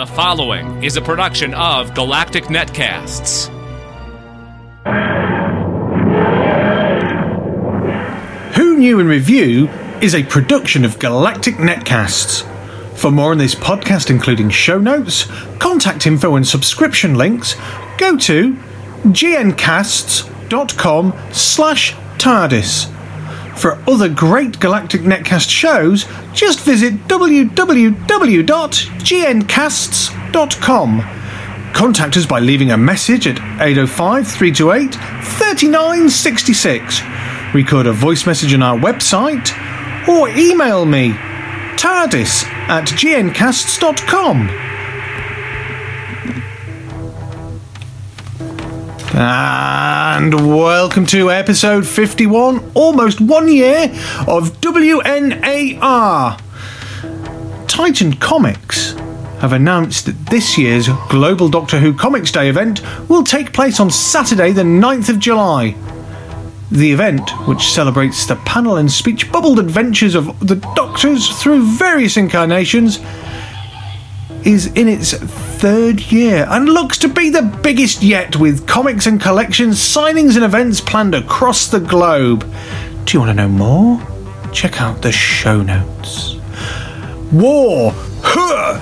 The following is a production of Galactic Netcasts. Who Knew in Review is a production of Galactic Netcasts. For more on this podcast, including show notes, contact info, and subscription links, go to gncasts.com slash TARDIS. For other great Galactic Netcast shows, just visit www.gncasts.com. Contact us by leaving a message at 805 328 3966. Record a voice message on our website or email me tardis at gncasts.com. And welcome to episode 51, almost one year of WNAR. Titan Comics have announced that this year's Global Doctor Who Comics Day event will take place on Saturday, the 9th of July. The event, which celebrates the panel and speech bubbled adventures of the Doctors through various incarnations, is in its third year and looks to be the biggest yet with comics and collections, signings, and events planned across the globe. Do you want to know more? Check out the show notes. War! Huh!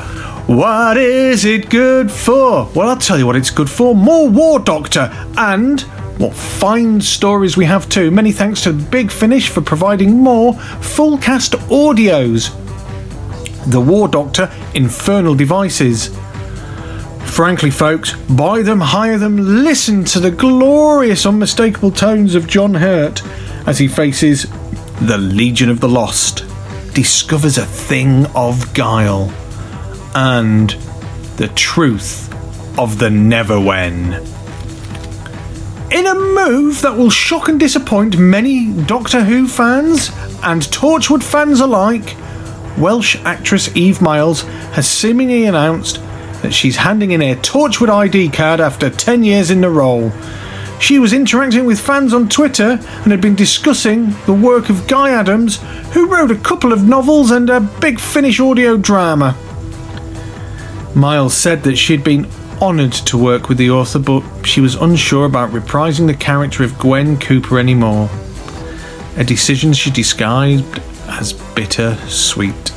What is it good for? Well, I'll tell you what it's good for more War Doctor and what fine stories we have too. Many thanks to Big Finish for providing more full cast audios. The War Doctor Infernal Devices. Frankly, folks, buy them, hire them, listen to the glorious, unmistakable tones of John Hurt as he faces the Legion of the Lost, discovers a thing of guile, and the truth of the Neverwhen. In a move that will shock and disappoint many Doctor Who fans and Torchwood fans alike, Welsh actress Eve Miles has seemingly announced that she's handing in her Torchwood ID card after 10 years in the role. She was interacting with fans on Twitter and had been discussing the work of Guy Adams, who wrote a couple of novels and a Big Finish audio drama. Miles said that she'd been honoured to work with the author, but she was unsure about reprising the character of Gwen Cooper anymore. A decision she described as bitter sweet.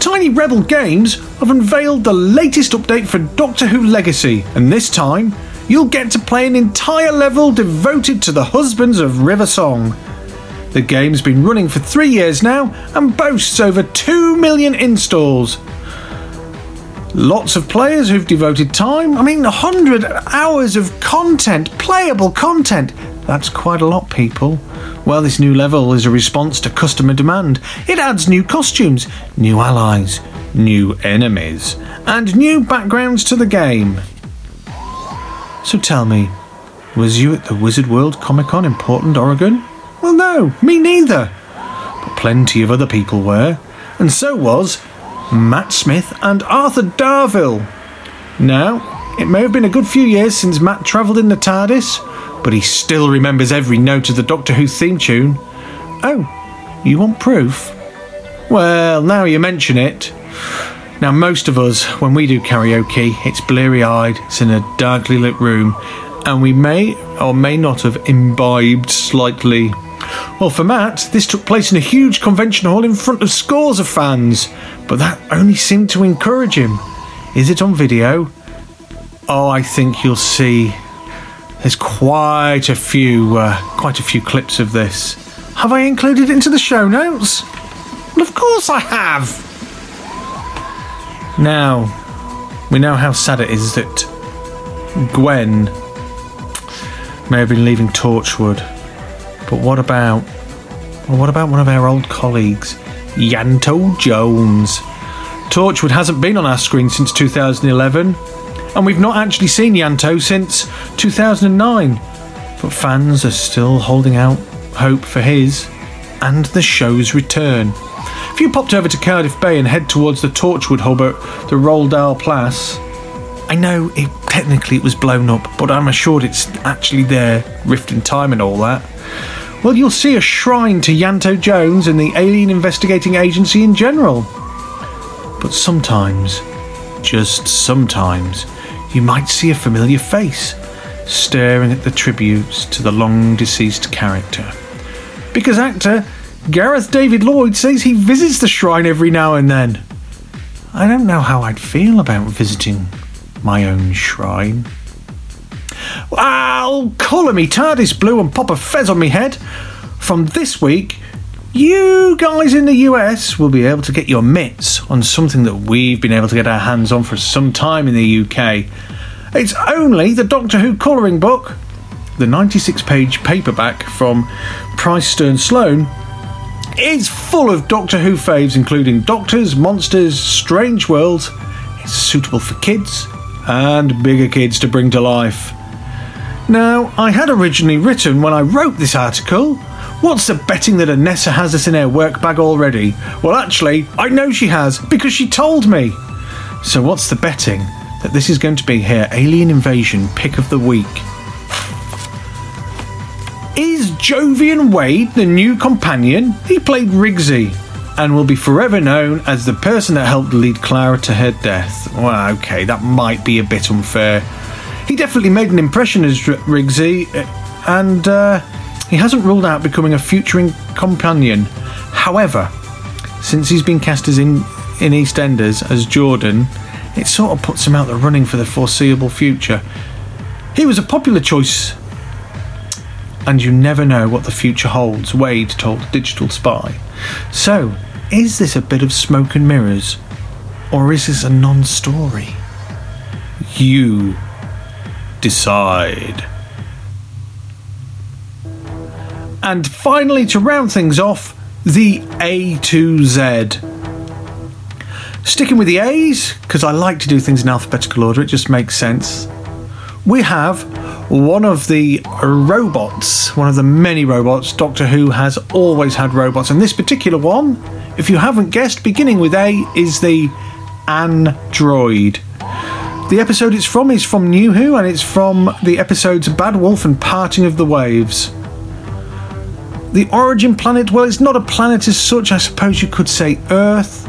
Tiny Rebel Games have unveiled the latest update for Doctor Who Legacy, and this time you'll get to play an entire level devoted to the husbands of River Song. The game's been running for three years now and boasts over 2 million installs. Lots of players who've devoted time. I mean, 100 hours of content, playable content. That's quite a lot, people. Well, this new level is a response to customer demand. It adds new costumes, new allies, new enemies, and new backgrounds to the game. So tell me, was you at the Wizard World Comic Con in Portland, Oregon? Well, no, me neither. But plenty of other people were. And so was Matt Smith and Arthur Darvill. Now, it may have been a good few years since Matt travelled in the TARDIS, but he still remembers every note of the Doctor Who theme tune. Oh, you want proof? Well, now you mention it. Now, most of us, when we do karaoke, it's bleary eyed, it's in a darkly lit room, and we may or may not have imbibed slightly. Well, for Matt, this took place in a huge convention hall in front of scores of fans, but that only seemed to encourage him. Is it on video? Oh, I think you'll see. There's quite a few, uh, quite a few clips of this. Have I included it into the show notes? Well, of course I have. Now, we know how sad it is that Gwen may have been leaving Torchwood. But what about well, what about one of our old colleagues, Ianto Jones? Torchwood hasn't been on our screen since 2011, and we've not actually seen Ianto since 2009. But fans are still holding out hope for his and the show's return. If you popped over to Cardiff Bay and head towards the Torchwood hub at the Roald Dahl Place, I know it technically it was blown up, but I'm assured it's actually there, rift in time and all that. Well, you'll see a shrine to Ianto Jones and the Alien Investigating Agency in general. But sometimes, just sometimes, you might see a familiar face staring at the tributes to the long deceased character. Because actor Gareth David Lloyd says he visits the shrine every now and then. I don't know how I'd feel about visiting my own shrine. I'll colour me TARDIS blue and pop a fez on me head. From this week, you guys in the US will be able to get your mitts on something that we've been able to get our hands on for some time in the UK. It's only the Doctor Who colouring book, the 96 page paperback from Price Stern Sloan. Is full of Doctor Who faves, including doctors, monsters, strange worlds. It's suitable for kids and bigger kids to bring to life. Now, I had originally written when I wrote this article, what's the betting that Anessa has this in her work bag already? Well, actually, I know she has because she told me. So, what's the betting? that this is going to be her Alien Invasion pick of the week. Is Jovian Wade the new companion? He played Rigsy and will be forever known as the person that helped lead Clara to her death. Well, okay, that might be a bit unfair. He definitely made an impression as Rigsy, and uh, he hasn't ruled out becoming a future companion. However, since he's been cast as in, in EastEnders as Jordan, it sort of puts him out the running for the foreseeable future. He was a popular choice, and you never know what the future holds, Wade told Digital Spy. So, is this a bit of smoke and mirrors, or is this a non story? You decide. And finally, to round things off, the A to Z. Sticking with the A's, because I like to do things in alphabetical order, it just makes sense. We have one of the robots, one of the many robots. Doctor Who has always had robots, and this particular one, if you haven't guessed, beginning with A, is the Android. The episode it's from is from New Who, and it's from the episodes Bad Wolf and Parting of the Ways. The origin planet, well, it's not a planet as such, I suppose you could say Earth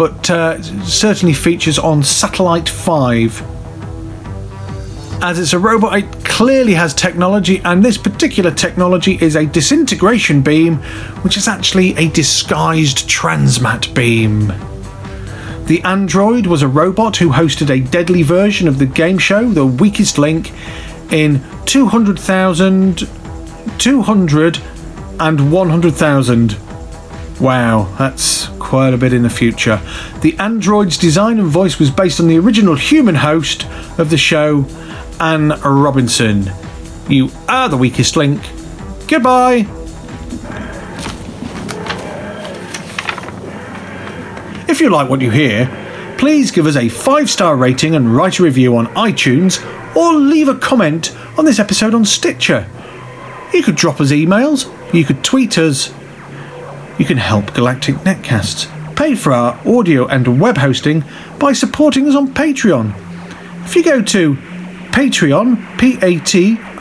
but uh, certainly features on Satellite 5. As it's a robot, it clearly has technology, and this particular technology is a disintegration beam, which is actually a disguised transmat beam. The android was a robot who hosted a deadly version of the game show The Weakest Link in 200,000, 200, and 100,000. Wow, that's quite a bit in the future. The android's design and voice was based on the original human host of the show, Anne Robinson. You are the weakest link. Goodbye. If you like what you hear, please give us a five star rating and write a review on iTunes or leave a comment on this episode on Stitcher. You could drop us emails, you could tweet us, you can help Galactic Netcasts pay for our audio and web hosting by supporting us on Patreon. If you go to Patreon, P-A-T-R-E-O-N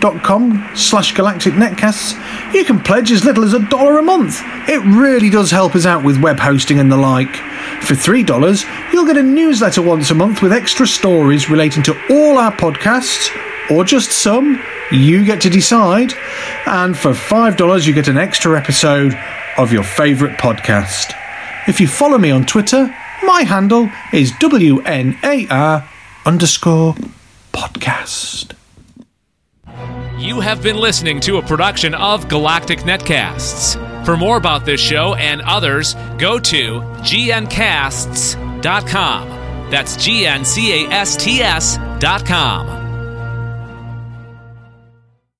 dot com slash Galactic Netcasts, you can pledge as little as a dollar a month. It really does help us out with web hosting and the like. For $3, you'll get a newsletter once a month with extra stories relating to all our podcasts, or just some, you get to decide. And for $5, you get an extra episode of your favourite podcast. If you follow me on Twitter, my handle is WNAR underscore podcast. You have been listening to a production of Galactic Netcasts. For more about this show and others, go to gncasts.com. That's G N C A S T S dot com.